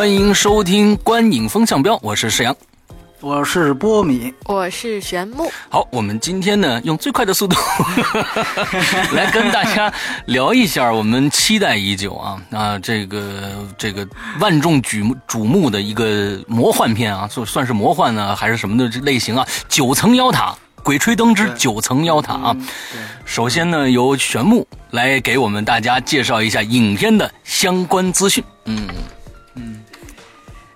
欢迎收听《观影风向标》，我是石阳。我是波米，我是玄木。好，我们今天呢，用最快的速度 来跟大家聊一下我们期待已久啊啊这个这个万众瞩目瞩目的一个魔幻片啊，算算是魔幻呢，还是什么的类型啊？九层妖塔，《鬼吹灯之九层妖塔》啊。首先呢，由玄木来给我们大家介绍一下影片的相关资讯。嗯。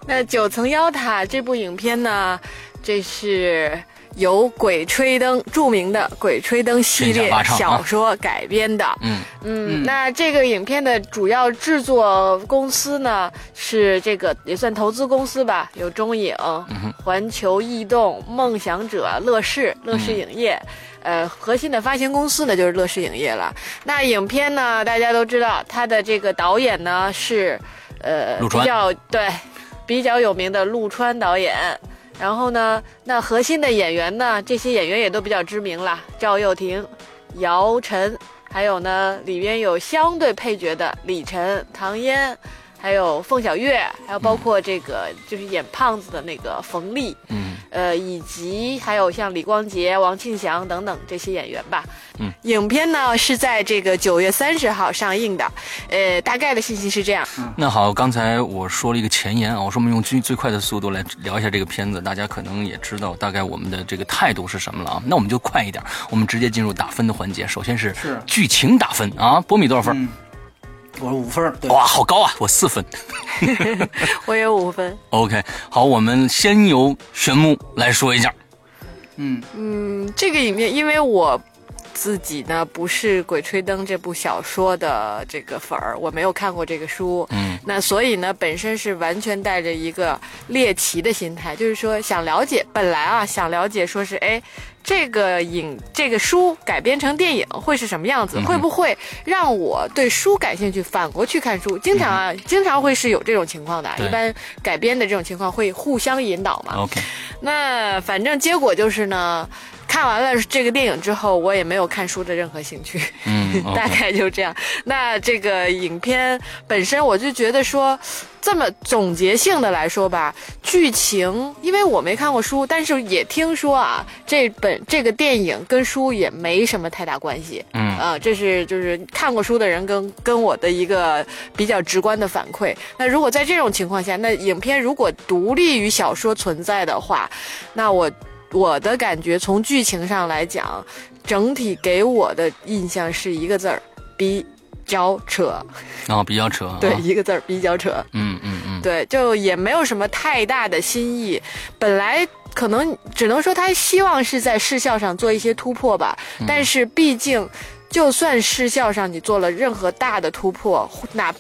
那《九层妖塔》这部影片呢，这是由《鬼吹灯》著名的《鬼吹灯》系列小说改编的。嗯嗯，那这个影片的主要制作公司呢，是这个也算投资公司吧，有中影、环球异动、梦想者、乐视、乐视影业。呃，核心的发行公司呢，就是乐视影业了。那影片呢，大家都知道，它的这个导演呢是呃比较对。比较有名的陆川导演，然后呢，那核心的演员呢，这些演员也都比较知名了，赵又廷、姚晨，还有呢，里边有相对配角的李晨、唐嫣。还有凤小岳，还有包括这个就是演胖子的那个冯丽，嗯，呃，以及还有像李光洁、王庆祥等等这些演员吧。嗯，影片呢是在这个九月三十号上映的，呃，大概的信息是这样。那好，刚才我说了一个前言啊，我说我们用最最快的速度来聊一下这个片子，大家可能也知道大概我们的这个态度是什么了啊。那我们就快一点，我们直接进入打分的环节。首先是剧情打分啊，波米多少分？我五分，哇，好高啊！我四分，我也五分。OK，好，我们先由玄木来说一下。嗯嗯，这个影片，因为我自己呢不是《鬼吹灯》这部小说的这个粉儿，我没有看过这个书。嗯，那所以呢，本身是完全带着一个猎奇的心态，就是说想了解，本来啊想了解，说是哎。这个影这个书改编成电影会是什么样子？会不会让我对书感兴趣，反过去看书？经常啊，经常会是有这种情况的。一般改编的这种情况会互相引导嘛。OK，那反正结果就是呢。看完了这个电影之后，我也没有看书的任何兴趣，嗯，大概就这样。那这个影片本身，我就觉得说，这么总结性的来说吧，剧情，因为我没看过书，但是也听说啊，这本这个电影跟书也没什么太大关系，嗯，啊，这是就是看过书的人跟跟我的一个比较直观的反馈。那如果在这种情况下，那影片如果独立于小说存在的话，那我。我的感觉，从剧情上来讲，整体给我的印象是一个字儿，比较扯。啊，比较扯。对，一个字儿，比较扯。嗯嗯嗯。对，就也没有什么太大的新意。本来可能只能说他希望是在视效上做一些突破吧，但是毕竟，就算视效上你做了任何大的突破，哪。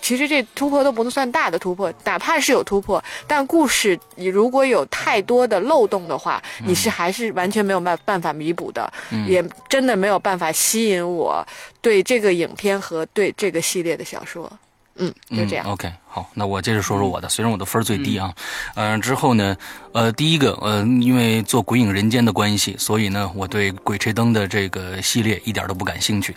其实这突破都不能算大的突破，哪怕是有突破，但故事你如果有太多的漏洞的话，你是还是完全没有办办法弥补的，也真的没有办法吸引我对这个影片和对这个系列的小说。嗯，就这样。OK，好，那我接着说说我的。虽然我的分最低啊，嗯，之后呢，呃，第一个，呃，因为做《鬼影人间》的关系，所以呢，我对《鬼吹灯》的这个系列一点都不感兴趣。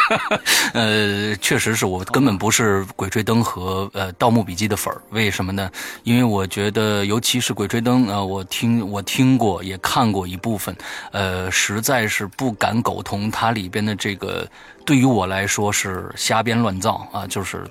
呃，确实是我根本不是《鬼吹灯》和呃《盗墓笔记》的粉儿。为什么呢？因为我觉得，尤其是《鬼吹灯》啊，我听我听过也看过一部分，呃，实在是不敢苟同它里边的这个。对于我来说是瞎编乱造啊，就是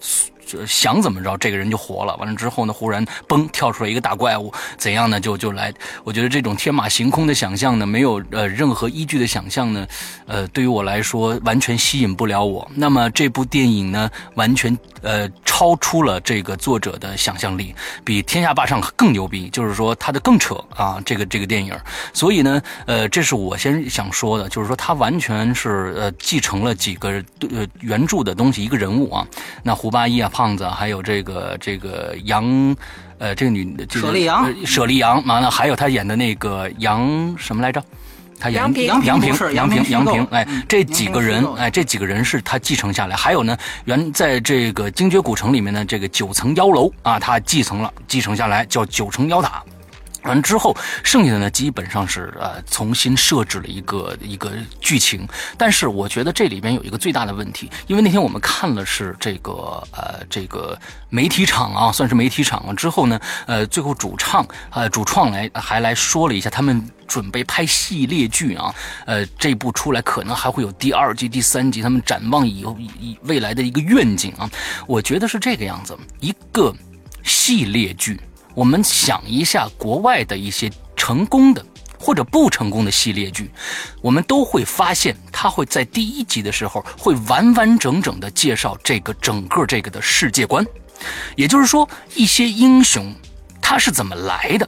就想怎么着，这个人就活了。完了之后呢，忽然嘣跳出来一个大怪物，怎样呢？就就来，我觉得这种天马行空的想象呢，没有呃任何依据的想象呢，呃，对于我来说完全吸引不了我。那么这部电影呢，完全呃超出了这个作者的想象力，比《天下霸唱》更牛逼，就是说它的更扯啊，这个这个电影。所以呢，呃，这是我先想说的，就是说它完全是呃继承了几个呃原著的东西，一个人物啊，那胡八一啊，胖子，还有这个这个杨，呃，这个女的这个舍利杨呃舍利杨，完了还有他演的那个杨什么来着？他演杨平杨平杨平杨平哎嗯，这几个人哎，这几个人是他继承下来。还有呢，原在这个精绝古城里面的这个九层妖楼啊，他继承了，继承下来叫九层妖塔。完之后，剩下的呢基本上是呃重新设置了一个一个剧情，但是我觉得这里边有一个最大的问题，因为那天我们看了是这个呃这个媒体场啊，算是媒体场了之后呢，呃最后主唱呃主创来还来说了一下他们。准备拍系列剧啊，呃，这部出来可能还会有第二季、第三集，他们展望以后以未来的一个愿景啊，我觉得是这个样子，一个系列剧。我们想一下国外的一些成功的或者不成功的系列剧，我们都会发现，它会在第一集的时候会完完整整的介绍这个整个这个的世界观，也就是说，一些英雄他是怎么来的，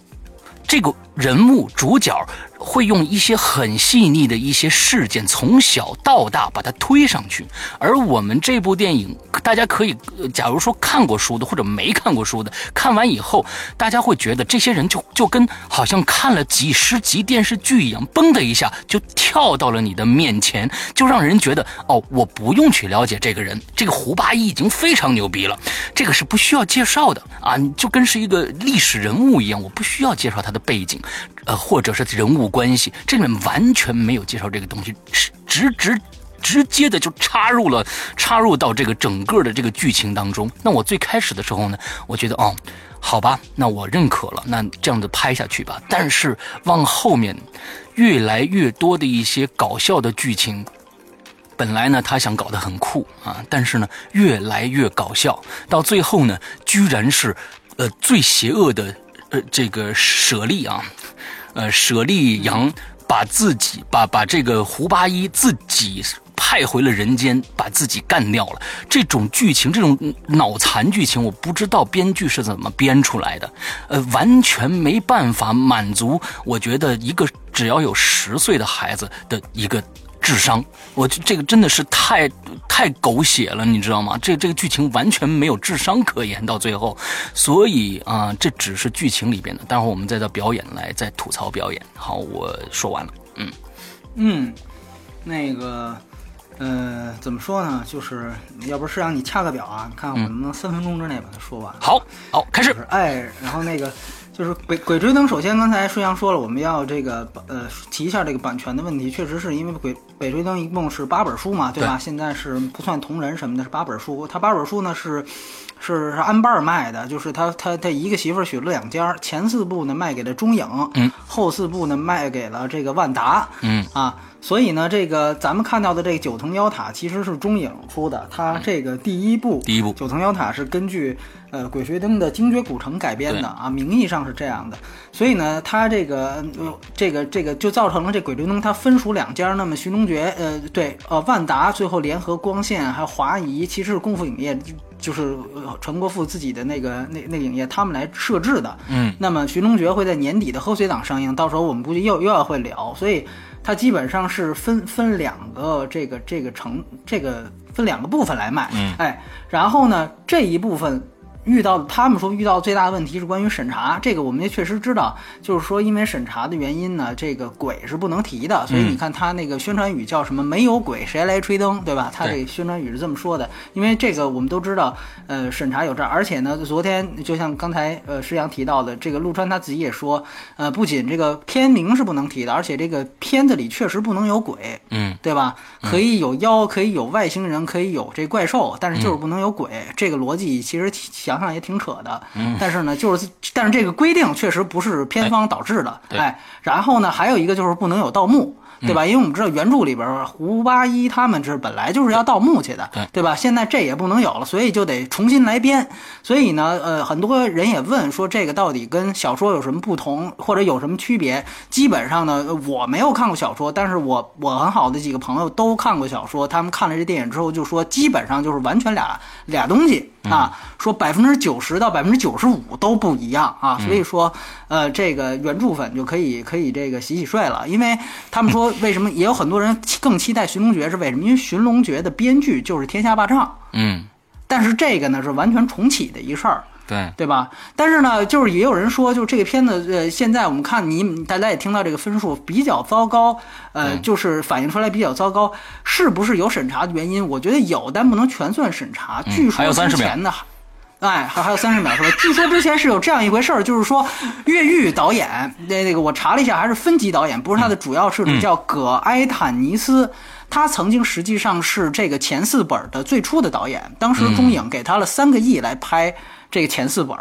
这个人物主角会用一些很细腻的一些事件，从小到大把它推上去。而我们这部电影，大家可以，假如说看过书的或者没看过书的，看完以后，大家会觉得这些人就就跟好像看了几十集电视剧一样，嘣的一下就跳到了你的面前，就让人觉得哦，我不用去了解这个人，这个胡八一已经非常牛逼了，这个是不需要介绍的啊，就跟是一个历史人物一样，我不需要介绍他的背景，呃，或者是人物关系，这里面完全没有介绍这个东西，直直直。直接的就插入了，插入到这个整个的这个剧情当中。那我最开始的时候呢，我觉得哦，好吧，那我认可了，那这样子拍下去吧。但是往后面，越来越多的一些搞笑的剧情，本来呢他想搞得很酷啊，但是呢越来越搞笑，到最后呢，居然是呃最邪恶的呃这个舍利啊，呃舍利杨把自己把把这个胡八一自己派回了人间，把自己干掉了。这种剧情，这种脑残剧情，我不知道编剧是怎么编出来的，呃，完全没办法满足。我觉得一个只要有十岁的孩子的一个智商，我这这个真的是太太狗血了，你知道吗？这这个剧情完全没有智商可言，到最后，所以啊、这只是剧情里边的。待会儿我们再到表演来再吐槽表演。好，我说完了。嗯嗯，那个，呃，怎么说呢？就是要不是让你掐个表啊，你看我能不能三分钟之内把它说完？好，好，开始就。是哎，然后那个就是鬼鬼吹灯，首先刚才顺阳说了，我们要这个呃提一下这个版权的问题，确实是因为鬼鬼吹灯一共是八本书嘛，对吧？现在是不算同人什么的，是八本书。它八本书呢是是是按半卖的，就是他他他一个媳妇儿娶了两家儿，前四部呢卖给了中影，嗯，后四部呢卖给了这个万达，嗯啊。所以呢，这个咱们看到的这个九层妖塔其实是中影出的，它这个第一部，第一部九层妖塔是根据呃鬼吹灯的精绝古城改编的啊，名义上是这样的。所以呢，它这个呃这个这个就造成了这鬼吹灯它分属两家，那么寻龙诀呃对呃万达最后联合光线还有华谊，其实是功夫影业。就是呃陈国富自己的那个那 那个影业，他们来设置的。嗯，那么《寻龙诀》会在年底的贺岁档上映，到时候我们估计又又要会聊，所以它基本上是分分两个这个这个成这个分两个部分来卖。嗯，哎，然后呢这一部分。遇到他们说遇到最大的问题是关于审查，这个我们也确实知道，就是说因为审查的原因呢，这个鬼是不能提的，所以你看他那个宣传语叫什么“没有鬼谁来吹灯”，对吧？他这宣传语是这么说的，因为这个我们都知道，呃，审查有这儿，而且呢，昨天就像刚才呃石阳提到的，这个陆川他自己也说，呃，不仅这个片名是不能提的，而且这个片子里确实不能有鬼，嗯对吧？可以有妖，可以有外星人，可以有这怪兽，但是就是不能有鬼。这个逻辑其实想想想也挺扯的。嗯，但是呢，就是但是这个规定确实不是片方导致的。哎，然后呢，还有一个就是不能有盗墓。对吧？因为我们知道原著里边胡八一他们这本来就是要盗墓去的，对吧？现在这也不能有了，所以就得重新来编。所以呢，呃，很多人也问说这个到底跟小说有什么不同，或者有什么区别？基本上呢，我没有看过小说，但是我我很好的几个朋友都看过小说，他们看了这电影之后就说，基本上就是完全俩俩东西啊，说百分之九十到百分之九十五都不一样啊。所以说，呃，这个原著粉就可以可以这个洗洗睡了，因为他们说。为什么也有很多人更期待《寻龙诀》？是为什么？因为《寻龙诀》的编剧就是天下霸唱，嗯，但是这个呢是完全重启的一事儿，对对吧？但是呢，就是也有人说，就这个片子，呃，现在我们看你大家也听到这个分数比较糟糕，呃，就是反映出来比较糟糕，是不是有审查的原因？我觉得有，但不能全算审查。据说之前的。哎，还还有三十秒是吧？据说之前是有这样一回事儿，就是说，越狱导演那那个我查了一下，还是分级导演，不是他的主要摄制，叫葛埃坦尼斯。他曾经实际上是这个前四本的最初的导演，当时中影给他了三个亿来拍这个前四本。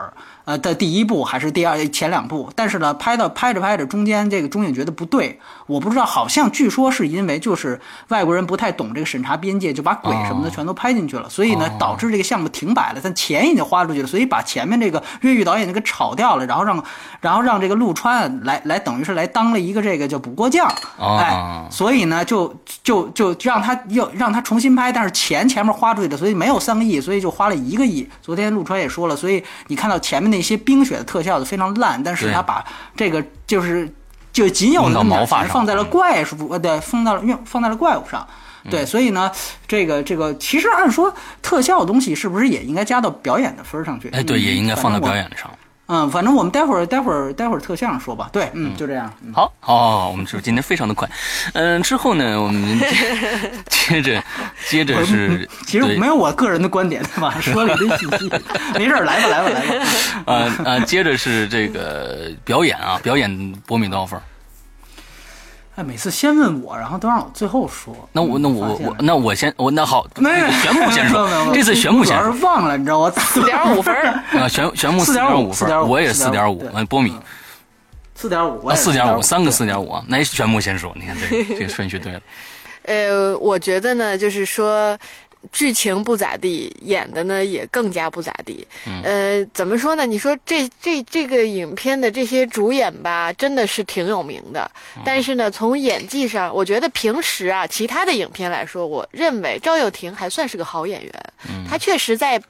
呃的第一部还是第二前两部，但是呢，拍到拍着拍着中间这个中影觉得不对，我不知道，好像据说是因为就是外国人不太懂这个审查边界，就把鬼什么的全都拍进去了，所以呢导致这个项目停摆了，但钱已经花出去了，所以把前面这个越狱导演就给炒掉了，然后让然后让这个陆川来来等于是来当了一个这个叫补锅匠，哎，所以呢就就就让他又让他重新拍，但是钱前面花出去的，所以没有三个亿，所以就花了一个亿。昨天陆川也说了，所以你看到前面那。些冰雪的特效非常烂，但是他把这个就是就仅有的那么钱放在了怪物呃对，放到了用放在了怪物上，对，所以呢，这个这个其实按说特效的东西是不是也应该加到表演的分上去？哎，对，也应该放到表演上。嗯，反正我们待会儿待会儿待会儿特像说吧。对，嗯，就这样。好，好，我们是今天非常的快。嗯，之后呢，我们 接着接着是，其实没有我个人的观点，对吧？说了一堆信息，没事，来吧，来吧，来吧。呃呃，接着是这个表演啊，表演博米多少分？每次先问我，然后都让我最后说。那我那我我那我先我那好，那玄牧先说。这次玄牧先说。忘了，你知道我？四点五分。啊，玄玄牧四点五分，我也四点五。波米四点五啊，四点五，三个四点五。那玄牧先说，你看这这个顺序对了。呃，我觉得呢，就是说。剧情不咋地，演的呢也更加不咋地。呃，怎么说呢？你说这这这个影片的这些主演吧，真的是挺有名的。但是呢，从演技上，我觉得平时啊，其他的影片来说，我认为赵又廷还算是个好演员。他确实在。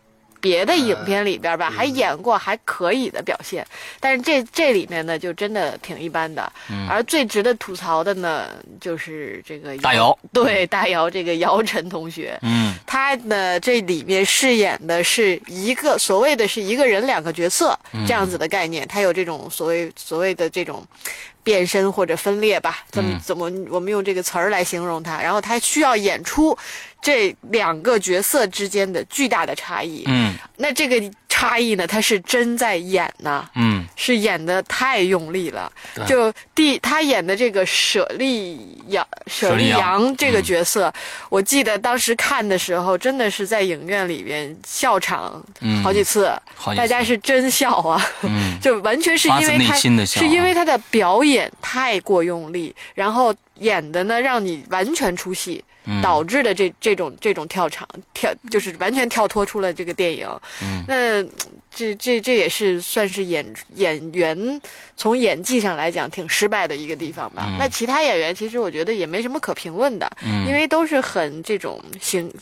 别的影片里边吧，还演过还可以的表现，但是这这里面呢，就真的挺一般的。而最值得吐槽的呢，就是这个大姚，对大姚这个姚晨同学，嗯，他呢这里面饰演的是一个所谓的是一个人两个角色这样子的概念，他有这种所谓所谓的这种。变身或者分裂吧，怎么怎么我们用这个词儿来形容它？然后它需要演出这两个角色之间的巨大的差异。嗯，那这个差异呢，他是真在演呢。嗯，是演的太用力了。就第他演的这个舍利阳舍利阳这个角色，我记得当时看的时候，真的是在影院里边笑场好几次，大家是真笑啊。嗯，就完全是因为他是因为他的表演。演太过用力，然后演的呢让你完全出戏，导致的这这种这种跳场跳就是完全跳脱出了这个电影。那这这这也是算是演演员从演技上来讲挺失败的一个地方吧。那其他演员其实我觉得也没什么可评论的，因为都是很这种形，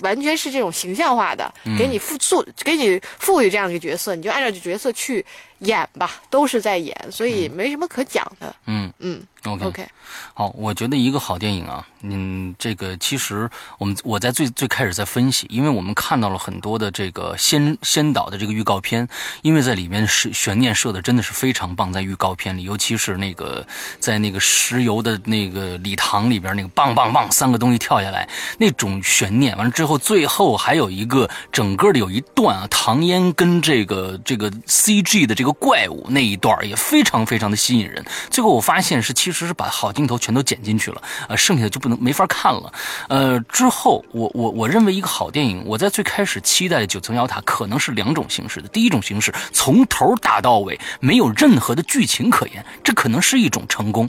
完全是这种形象化的，给你赋塑给你赋予这样一个角色，你就按照这角色去。演吧，都是在演，所以没什么可讲的。嗯嗯，OK，好，我觉得一个好电影啊，嗯，这个其实我们我在最最开始在分析，因为我们看到了很多的这个先先导的这个预告片，因为在里面是悬念设的真的是非常棒，在预告片里，尤其是那个在那个石油的那个礼堂里边那个棒棒棒三个东西跳下来那种悬念，完了之后最后还有一个整个的有一段啊，唐嫣跟这个这个 CG 的这个。怪物那一段也非常非常的吸引人。最后我发现是其实是把好镜头全都剪进去了，呃，剩下的就不能没法看了。呃，之后我我我认为一个好电影，我在最开始期待的《九层妖塔》可能是两种形式。的第一种形式，从头打到尾没有任何的剧情可言，这可能是一种成功。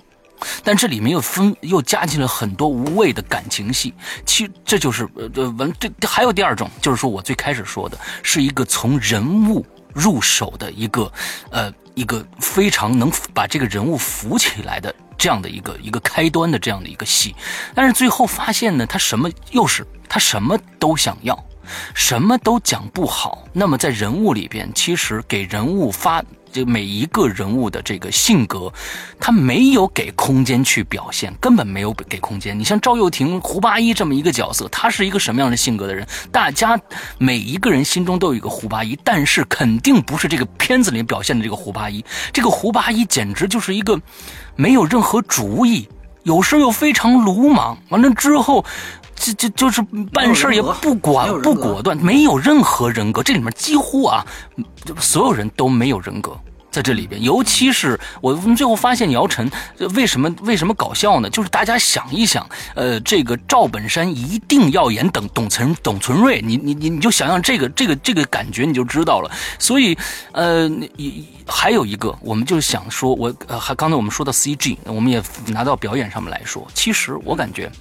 但这里面又分又加进了很多无谓的感情戏，其这就是呃文这还有第二种，就是说我最开始说的是一个从人物入手的一个呃一个非常能把这个人物扶起来的这样的一个一个开端的这样的一个戏，但是最后发现呢，他什么又是他什么都想要。什么都讲不好，那么在人物里边，其实给人物发这每一个人物的这个性格，他没有给空间去表现，根本没有给空间。你像赵又廷、胡八一这么一个角色，他是一个什么样的性格的人？大家每一个人心中都有一个胡八一，但是肯定不是这个片子里表现的这个胡八一。这个胡八一简直就是一个没有任何主意，有时候又非常鲁莽。完了之后。这这就是办事也不管不果断，没有任何人格。这里面几乎啊，所有人都没有人格在这里边。尤其是我们最后发现姚晨为什么为什么搞笑呢？就是大家想一想，呃，这个赵本山一定要演董董存董存瑞，你你你你就想想这个这个这个感觉你就知道了。所以呃，还有一个，我们就想说，我还刚才我们说到 CG，我们也拿到表演上面来说，其实我感觉。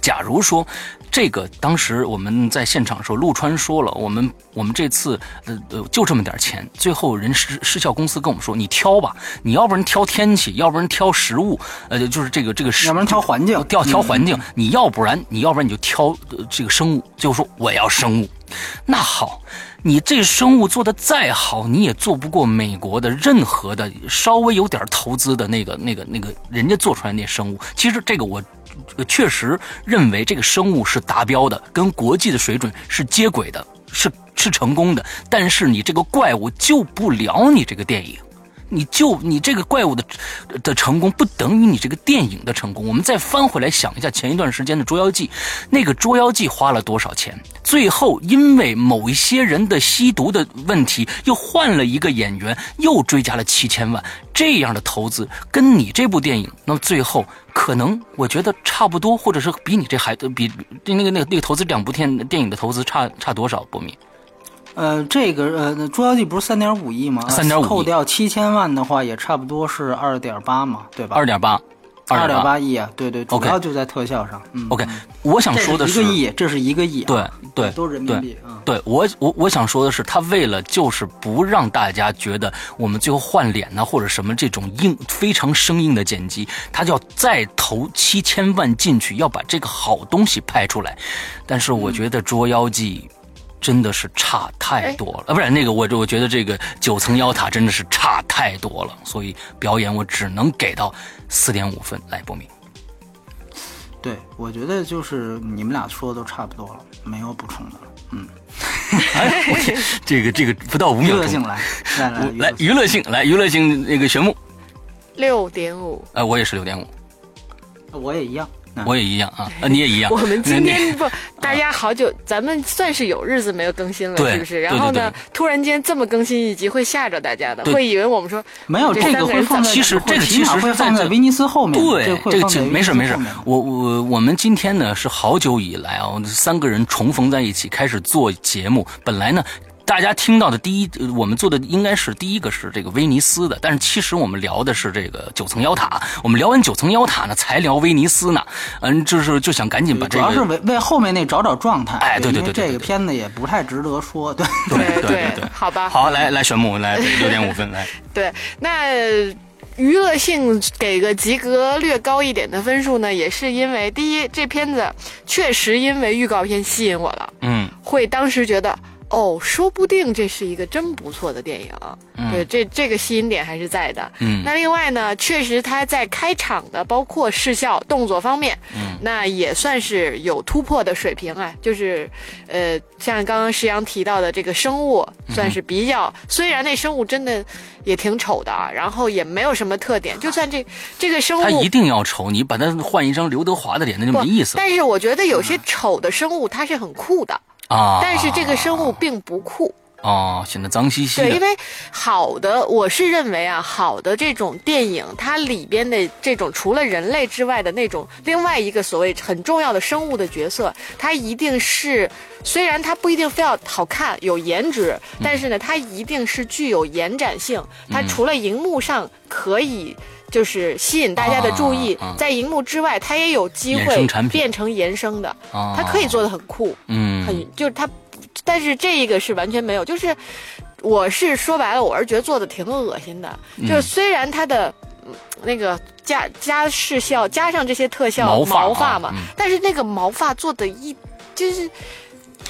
假如说，这个当时我们在现场的时候，陆川说了，我们我们这次呃呃就这么点钱，最后人事事效公司跟我们说，你挑吧，你要不然挑天气，要不然挑食物，呃就是这个这个，要不然挑环境，要挑环境，你要不然你要不然你就挑这个生物，就说我要生物，那好，你这生物做的再好，你也做不过美国的任何的稍微有点投资的那个那个那个人家做出来那生物，其实这个我。确实认为这个生物是达标的，跟国际的水准是接轨的，是是成功的。但是你这个怪物救不了你这个电影。你就你这个怪物的的成功不等于你这个电影的成功。我们再翻回来想一下前一段时间的《捉妖记》，那个《捉妖记》花了多少钱？最后因为某一些人的吸毒的问题，又换了一个演员，又追加了七千万。这样的投资跟你这部电影，那么最后可能我觉得差不多，或者是比你这还比那个那个那个投资两部电电影的投资差差多少？波米。呃，这个呃，《捉妖记》不是三点五亿吗？三点五扣掉七千万的话，也差不多是二点八嘛，对吧？二点八，二点八亿啊，对对，主要就在特效上。OK，我想说的是，一个亿，这是一个亿，对对，都是人民币啊。对我我我想说的是，他为了就是不让大家觉得我们最后换脸呢，或者什么这种硬非常生硬的剪辑，他就要再投七千万进去，要把这个好东西拍出来。但是我觉得《捉妖记》。真的是差太多了啊！不是那个，我我觉得这个九层妖塔真的是差太多了，所以表演我只能给到四点五分。来，波明。对，我觉得就是你们俩说的都差不多了，没有补充的了。嗯，哎，这个这个不到五秒钟，娱乐性来来来来娱乐性来娱乐性那个玄木，六点五。哎，我也是六点五，我也一样。我也一样啊，你也一样。我们今天不，大家好久，咱们算是有日子没有更新了，是不是？然后呢，突然间这么更新一集，会吓着大家的，会以为我们说没有这个会放在，其实这个其实会放在威尼斯后面。对，这个没事没事。我我我们今天呢是好久以来啊，三个人重逢在一起开始做节目，本来呢。大家听到的第一，我们做的应该是第一个是这个威尼斯的，但是其实我们聊的是这个九层妖塔。我们聊完九层妖塔呢，才聊威尼斯呢。嗯，就是就想赶紧把这个，主要是为为后面那找找状态。哎，对对对，这个片子也不太值得说。对对对对，好吧。好，来来，玄木来六点五分来。对，那娱乐性给个及格略高一点的分数呢，也是因为第一，这片子确实因为预告片吸引我了。嗯，会当时觉得。哦，说不定这是一个真不错的电影，对，这这个吸引点还是在的。嗯，那另外呢，确实他在开场的包括视效、动作方面，嗯，那也算是有突破的水平啊。就是，呃，像刚刚石阳提到的这个生物，算是比较，虽然那生物真的也挺丑的啊，然后也没有什么特点。就算这这个生物，他一定要丑，你把它换一张刘德华的脸，那就没意思。但是我觉得有些丑的生物，它是很酷的。啊！但是这个生物并不酷哦，显得脏兮兮对，的。因为好的，我是认为啊，好的这种电影，它里边的这种除了人类之外的那种另外一个所谓很重要的生物的角色，它一定是虽然它不一定非要好看有颜值，但是呢，它一定是具有延展性，它除了荧幕上可以。就是吸引大家的注意，啊啊在荧幕之外，它也有机会变成延伸的，哦它可以做的很酷。嗯，很就是它，但是这个是完全没有，就是我是说白了，我是觉得做的挺恶心的。嗯就是虽然它的、嗯那个加加视效加上这些特效毛发啊嘛，嗯但是那个毛发做的一就是。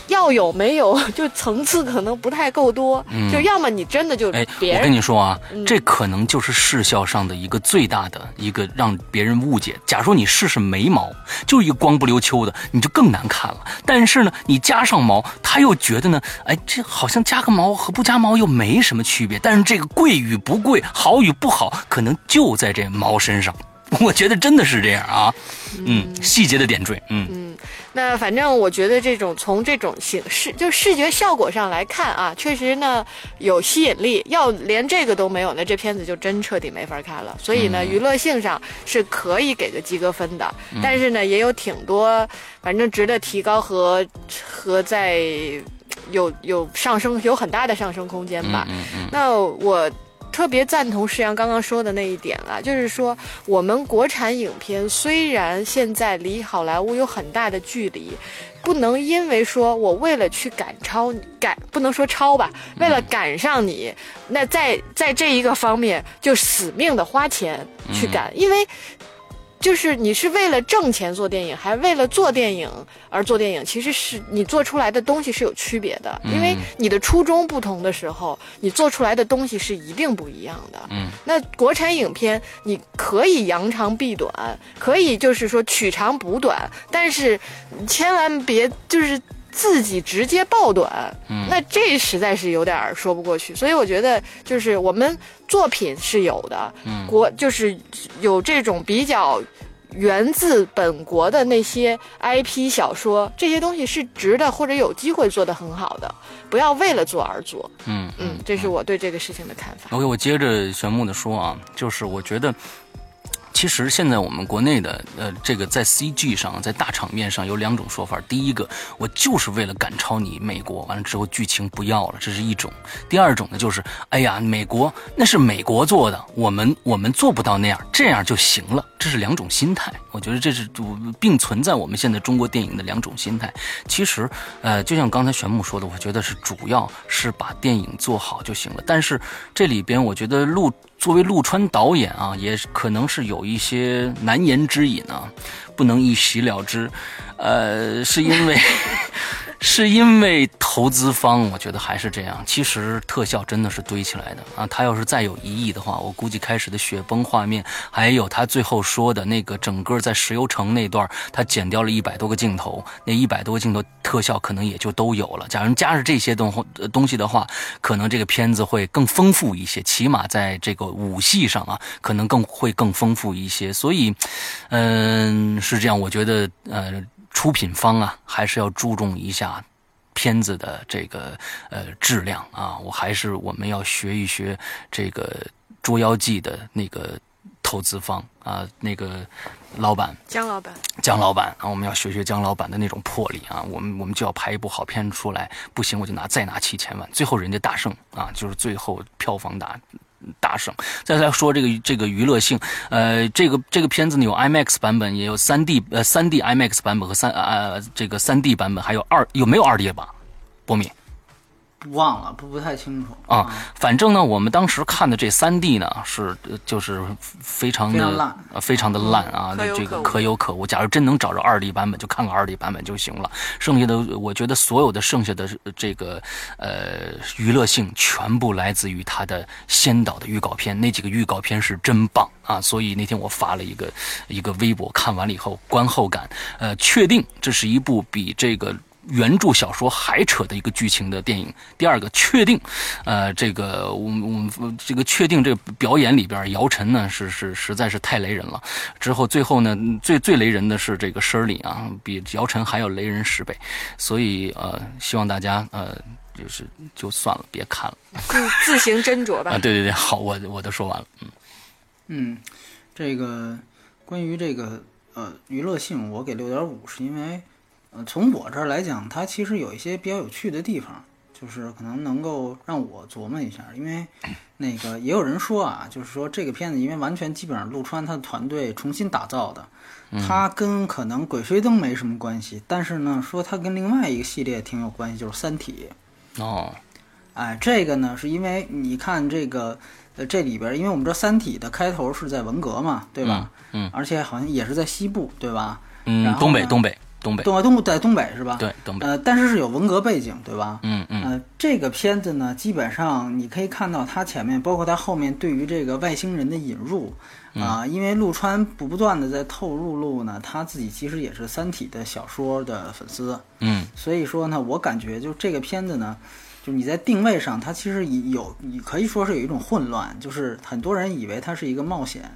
要有没有，就层次可能不太够多，就要么你真的就嗯哎，别人我跟你说啊，嗯这可能就是视效上的一个最大的一个让别人误解。假如说你试试眉毛，就一个光不溜秋的，你就更难看了。但是呢，你加上毛，他又觉得呢，哎，这好像加个毛和不加毛又没什么区别。但是这个贵与不贵，好与不好，可能就在这毛身上。我觉得真的是这样啊，嗯，细节的点缀，嗯那反正我觉得这种从这种形式就视觉效果上来看啊，确实呢有吸引力。要连这个都没有，那这片子就真彻底没法看了。所以呢，娱乐性上是可以给个及格分的，但是呢，也有挺多反正值得提高和和在有有上升有很大的上升空间吧。那我特别赞同石阳刚刚说的那一点了，就是说我们国产影片虽然现在离好莱坞有很大的距离，不能因为说我为了去赶超赶，不能说超吧，为了赶上你，那在在这一个方面就死命的花钱去赶，因为。就是你是为了挣钱做电影，还是为了做电影而做电影？其实是你做出来的东西是有区别的，因为你的初衷不同的时候，你做出来的东西是一定不一样的。嗯，那国产影片你可以扬长避短，可以就是说取长补短，但是千万别就是。自己直接爆短，那这实在是有点儿说不过去。所以我觉得，就是我们作品是有的，国就是有这种比较源自本国的那些 IP 小说，这些东西是值得或者有机会做得很好的，不要为了做而做。嗯嗯，这是我对这个事情的看法。OK，我接着玄木的说啊，就是我觉得。其实现在我们国内的呃，这个在 CG 上，在大场面上有两种说法。第一个，我就是为了赶超你美国，完了之后剧情不要了，这是一种；第二种呢，就是哎呀，美国那是美国做的，我们 我们做不到那样，这样就行了。这是两种心态，我觉得这是并存在我们现在中国电影的两种心态。其实，呃，就像刚才玄木说的，我觉得是主要是把电影做好就行了。但是这里边，我觉得路作为陆川导演啊，也可能是有一些难言之隐啊，不能一席了之。呃，是因为是因为投资方，我觉得还是这样。其实特效真的是堆起来的啊。他要是再有一亿的话，我估计开始的雪崩画面，还有他最后说的那个整个在石油城那段，他剪掉了一百多个镜头，那一百多个镜头特效可能也就都有了。假如加上这些东东西的话，可能这个片子会更丰富一些，起码在这个武戏上啊，可能更会更丰富一些。所以，嗯，是这样，我觉得呃。出品方啊，还是要注重一下片子的这个呃质量啊。我还是我们要学一学这个《捉妖记》的那个投资方啊，那个老板姜老板，姜老板啊，我们要学学姜老板的那种魄力啊。我们我们就要拍一部好片出来，不行我就拿再拿七千万，最后人家大胜啊，就是最后票房大。大省。再来说这个这个娱乐性，呃，这个这个片子呢有 IMAX 版本，也有三 D 呃三 D IMAX 版本和三呃这个三 D 版本，还有二有没有二 D 版？波米忘了，不不太清楚啊。反正呢，我们当时看的这三 D 呢是就是非常的非常烂呃非常的烂啊，可有这个可有可无。假如真能找着二 D 版本，就看个二 D 版本就行了。剩下的，我觉得所有的剩下的这个呃娱乐性，全部来自于它的先导的预告片。那几个预告片是真棒啊！所以那天我发了一个一个微博，看完了以后观后感，呃，确定这是一部比这个。原著小说还扯的一个剧情的电影。第二个，确定，呃，这个我们我们这个确定这个表演里边，姚晨呢是是实在是太雷人了。之后最后呢，最最雷人的是这个 Shirley 啊，比姚晨还要雷人十倍。所以呃，希望大家呃。就是就算了，别看了 自自行斟酌吧啊。。对对对，好，我我都说完了。嗯嗯，这个关于这个呃娱乐性，我给六点五，是因为呃从我这儿来讲，它其实有一些比较有趣的地方，就是可能能够让我琢磨一下。因为 那个也有人说啊，就是说这个片子因为完全基本上陆川他的团队重新打造的，它跟可能《鬼吹灯》没什么关系，但是呢，说它跟另外一个系列挺有关系，就是《三体》。哦，哎，这个呢，是因为你看这个，呃，这里边儿，因为我们知道《三体》的开头是在文革嘛，对吧？嗯而且好像也是在西部，对吧？嗯东北东北东北，东东在东北是吧？。对东北，呃，但是是有文革背景，对吧？嗯嗯呃，这个片子呢，基本上你可以看到它前面，包括它后面对于这个外星人的引入啊、因为陆川不不断的在透露露呢，他自己其实也是《三体》的小说的粉丝，嗯所以说呢，我感觉就这个片子呢，就你在定位上，它其实有，你可以说是有一种混乱，就是很多人以为它是一个冒险，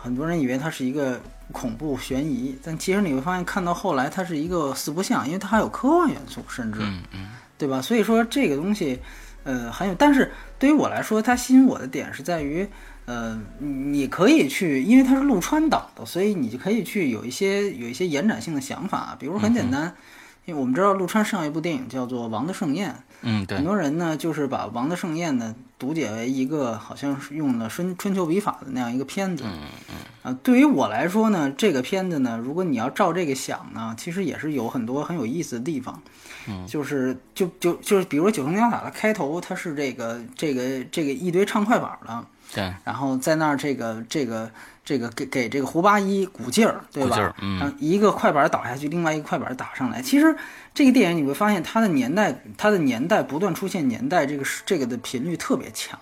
很多人以为它是一个恐怖悬疑，但其实你会发现，看到后来它是一个四不像，因为它还有科幻元素，甚至，嗯嗯。对吧？所以说这个东西，呃，很有，但是对于我来说，它吸引我的点是在于，呃，你可以去，因为它是陆川导的，所以你就可以去有一些有一些延展性的想法，比如很简单，因为我们知道陆川上一部电影叫做《王的盛宴》，嗯，对很，多人呢就是把《王的盛宴》呢读解为一个好像是用了春春秋笔法的那样一个片子。嗯嗯。啊，对于我来说呢，这个片子呢，如果你要照这个想呢，其实也是有很多很有意思的地方。嗯。就是就就就是，比如说《九层妖塔》的开头，它是这个这个这个一堆唱快板的，对，然后在那儿这个这个这个给给这个胡八一鼓劲儿，对吧？嗯一个快板倒下去，另外一个快板打上来。其实这个电影你会发现，它的年代，它的年代不断出现年代，这个是这个的频率特别强。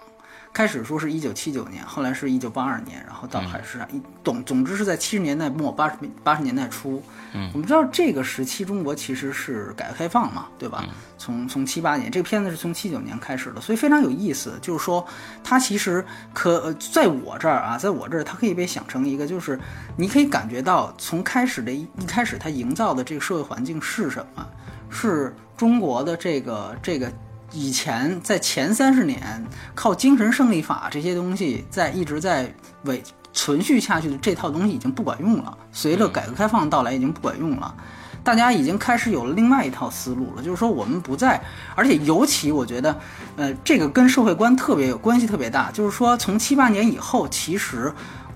开始说是一九七九年，后来是一九八二年，然后到还是一总总之是在七十年代末八十八十年代初。嗯，我们知道这个时期中国其实是改革开放嘛，对吧？从从七八年，这个片子是从七九年开始的，所以非常有意思。就是说，它其实可呃在我这儿啊，在我这儿，它可以被想成一个，就是你可以感觉到从开始的一一开始，它营造的这个社会环境是什么？是中国的这个这个以前在前三十年靠精神胜利法这些东西在一直在维存续下去的这套东西已经不管用了，随着改革开放到来已经不管用了。大家已经开始有了另外一套思路了，就是说我们不再，而且尤其我觉得，呃，这个跟社会观特别有关系，特别大。就是说，从七八年以后，其实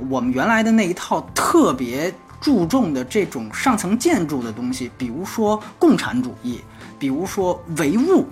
我们原来的那一套特别注重的这种上层建筑的东西，比如说共产主义，比如说唯物、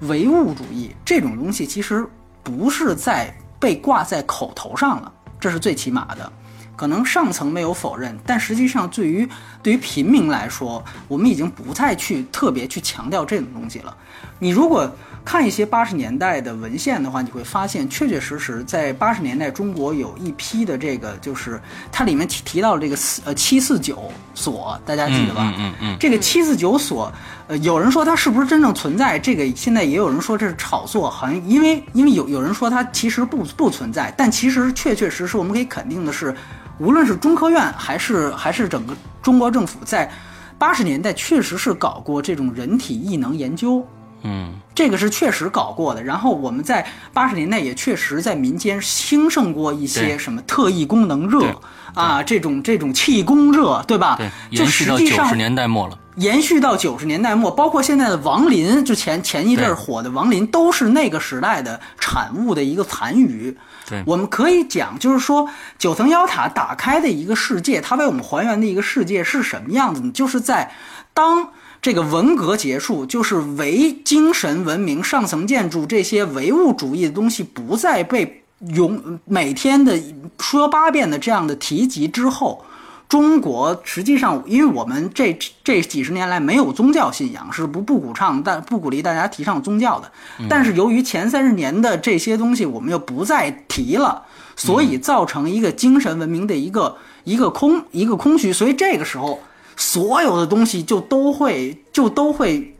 唯物主义这种东西，其实不是在被挂在口头上了，这是最起码的。可能上层没有否认，但实际上对于对于平民来说，我们已经不再去特别去强调这种东西了。你如果看一些八十年代的文献的话，你会发现，确确实实在八十年代中国有一批的这个，就是它里面提提到了这个四呃七四九所，大家记得吧？嗯嗯嗯这个七四九所，呃，有人说它是不是真正存在？这个现在也有人说这是炒作，好像因为因为有有人说它其实不不存在，但其实确确实实我们可以肯定的是，无论是中科院还是还是整个中国政府在八十年代确实是搞过这种人体异能研究。嗯这个是确实搞过的，然后我们在八十年代也确实在民间兴盛过一些什么特异功能热啊，这种这种气功热，对吧？对，就延续到实际上九十年代末了。延续到九十年代末，包括现在的王林，就前前一阵儿火的王林，都是那个时代的产物的一个残余。对我们可以讲，就是说九层妖塔打开的一个世界，它为我们还原的一个世界是什么样子呢？就是在当这个文革结束，就是唯精神文明、上层建筑这些唯物主义的东西不再被永每天的说八遍的这样的提及之后。中国实际上，因为我们这这几十年来没有宗教信仰，是不不鼓倡但不鼓励大家提倡宗教的。但是由于前三十年的这些东西我们又不再提了，所以造成一个精神文明的一个一个空一个空虚。所以这个时候，所有的东西就都会就都会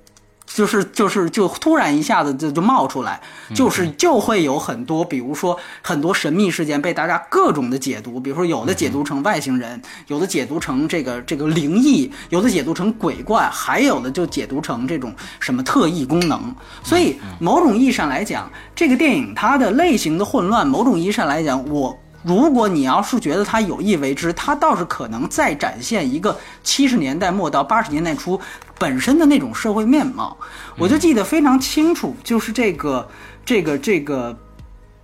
就是就是就突然一下子就就冒出来，就是就会有很多，比如说很多神秘事件被大家各种的解读，比如说有的解读成外星人，有的解读成这个这个灵异，有的解读成鬼怪，还有的就解读成这种什么特异功能。所以某种意义上来讲，这个电影它的类型的混乱，某种意义上来讲，我。如果你要是觉得它有意为之，它倒是可能再展现一个七十年代末到八十年代初本身的那种社会面貌。我就记得非常清楚，就是这个这个这个，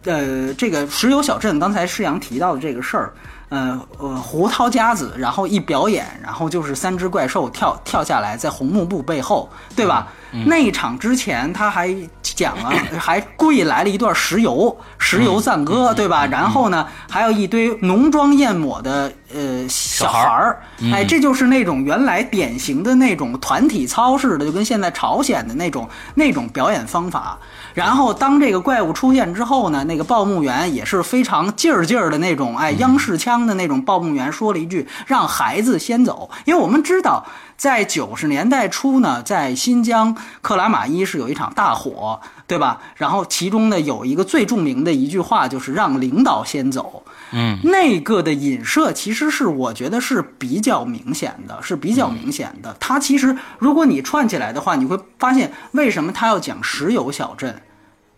呃，这个石油小镇，刚才施阳提到的这个事儿，呃呃，胡桃夹子，然后一表演，然后就是三只怪兽跳跳下来，在红幕布背后，对吧？那一场之前他还讲了，还故意来了一段石油石油赞歌，对吧？然后呢，还有一堆浓妆艳抹的呃小孩儿，哎，这就是那种原来典型的那种团体操式的，就跟现在朝鲜的那种那种表演方法。然后当这个怪物出现之后呢，那个报幕员也是非常劲儿劲儿的那种，哎，央视腔的那种报幕员说了一句：“让孩子先走。”因为我们知道。在九十年代初呢，在新疆克拉玛依是有一场大火，对吧？然后其中呢有一个最著名的一句话，就是让领导先走。嗯，那个的影射其实是我觉得是比较明显的，是比较明显的。它其实如果你串起来的话，你会发现为什么他要讲石油小镇？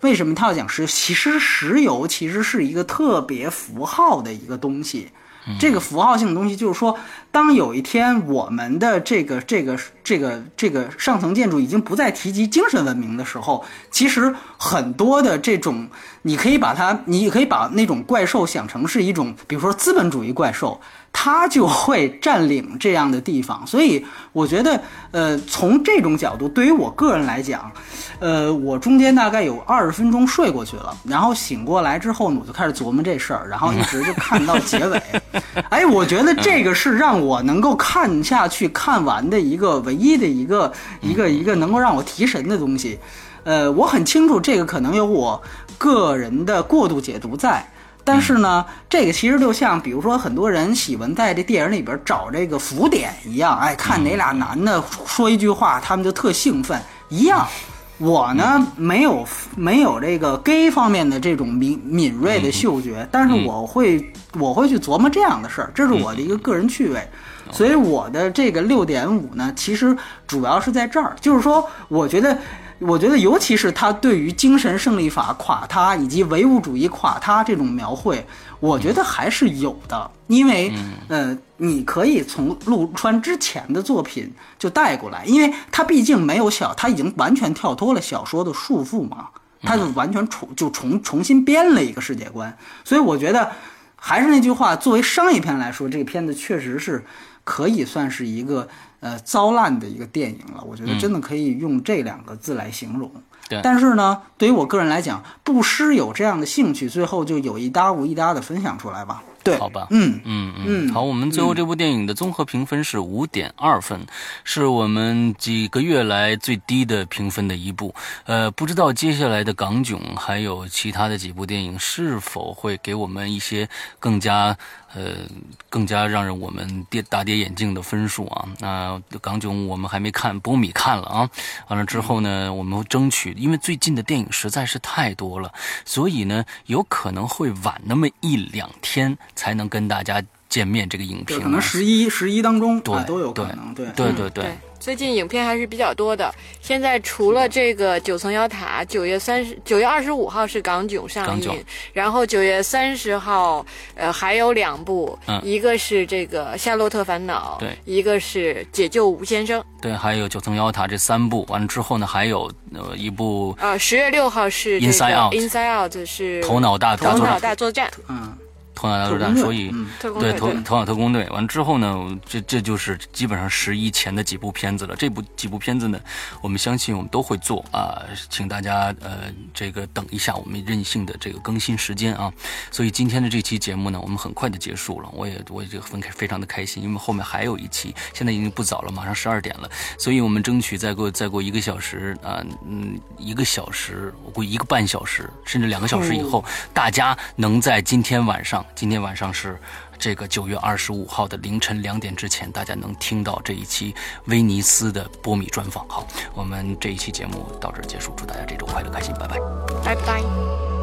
为什么他要讲石油？其实石油其实是一个特别符号的一个东西。这个符号性的东西，就是说，当有一天我们的这个这个这个这个上层建筑已经不再提及精神文明的时候，其实很多的这种，你可以把它，你可以把那种怪兽想成是一种，比如说资本主义怪兽。他就会占领这样的地方，所以我觉得，呃，从这种角度，对于我个人来讲，呃，我中间大概有二十分钟睡过去了，然后醒过来之后呢，我就开始琢磨这事儿，然后一直就看到结尾。哎，我觉得这个是让我能够看下去、看完的一个唯一的一个一个一个能够让我提神的东西。呃，我很清楚这个可能有我个人的过度解读在。但是呢，这个其实就像，比如说很多人喜欢在这电影里边找这个浮点一样，哎，看哪俩男的说一句话，他们就特兴奋一样。我呢，没有没有这个 gay 方面的这种敏敏锐的嗅觉，但是我会我会去琢磨这样的事儿，这是我的一个个人趣味。所以我的这个六点五呢，其实主要是在这儿，就是说，我觉得。我觉得，尤其是他对于精神胜利法垮塌以及唯物主义垮塌这种描绘，我觉得还是有的。因为，呃，你可以从陆川之前的作品就带过来，因为他毕竟没有小，他已经完全跳脱了小说的束缚嘛，他就完全重就重重新编了一个世界观。所以，我觉得还是那句话，作为商业片来说，这个片子确实是可以算是一个。呃，糟烂的一个电影了，我觉得真的可以用这两个字来形容。对，但是呢，对于我个人来讲，不失有这样的兴趣，最后就有一搭无一搭的分享出来吧。对，好吧，嗯嗯嗯，好，我们最后这部电影的综合评分是五点二分，是我们几个月来最低的评分的一部。呃，不知道接下来的港囧还有其他的几部电影是否会给我们一些更加呃更加让人我们跌大跌眼镜的分数啊？那港囧我们还没看，波米看了啊。完了之后呢，我们争取，因为最近的电影实在是太多了，所以呢，有可能会晚那么一两天。才能跟大家见面，这个影评可能十一十一当中对都有可能，对对对对。最近影片还是比较多的。现在除了这个九层妖塔，九月三十九月二十五号是港囧上映，然后九月三十号呃还有两部，一个是这个夏洛特烦恼，对，一个是解救吴先生，对，还有九层妖塔这三部。完了之后呢，还有呃一部呃十月六号是 Inside Out，Inside Out 是头脑大头脑大作战，嗯。头脑大作战，所以对头头脑特工队完了之后呢，这这就是基本上十一前的几部片子了。这部几部片子呢，我们相信我们都会做啊，请大家呃这个等一下我们任性的这个更新时间啊。所以今天的这期节目呢，我们很快就结束了，我也我也就分开非常的开心，因为后面还有一期，现在已经不早了，马上十二点了，所以我们争取再过再过一个小时啊，嗯，一个小时，我估计一个半小时甚至两个小时以后，大家能在今天晚上。今天晚上是这个九月二十五号的凌晨两点之前，大家能听到这一期威尼斯的波米专访。好，我们这一期节目到这儿结束，祝大家这周快乐开心，拜拜。拜拜。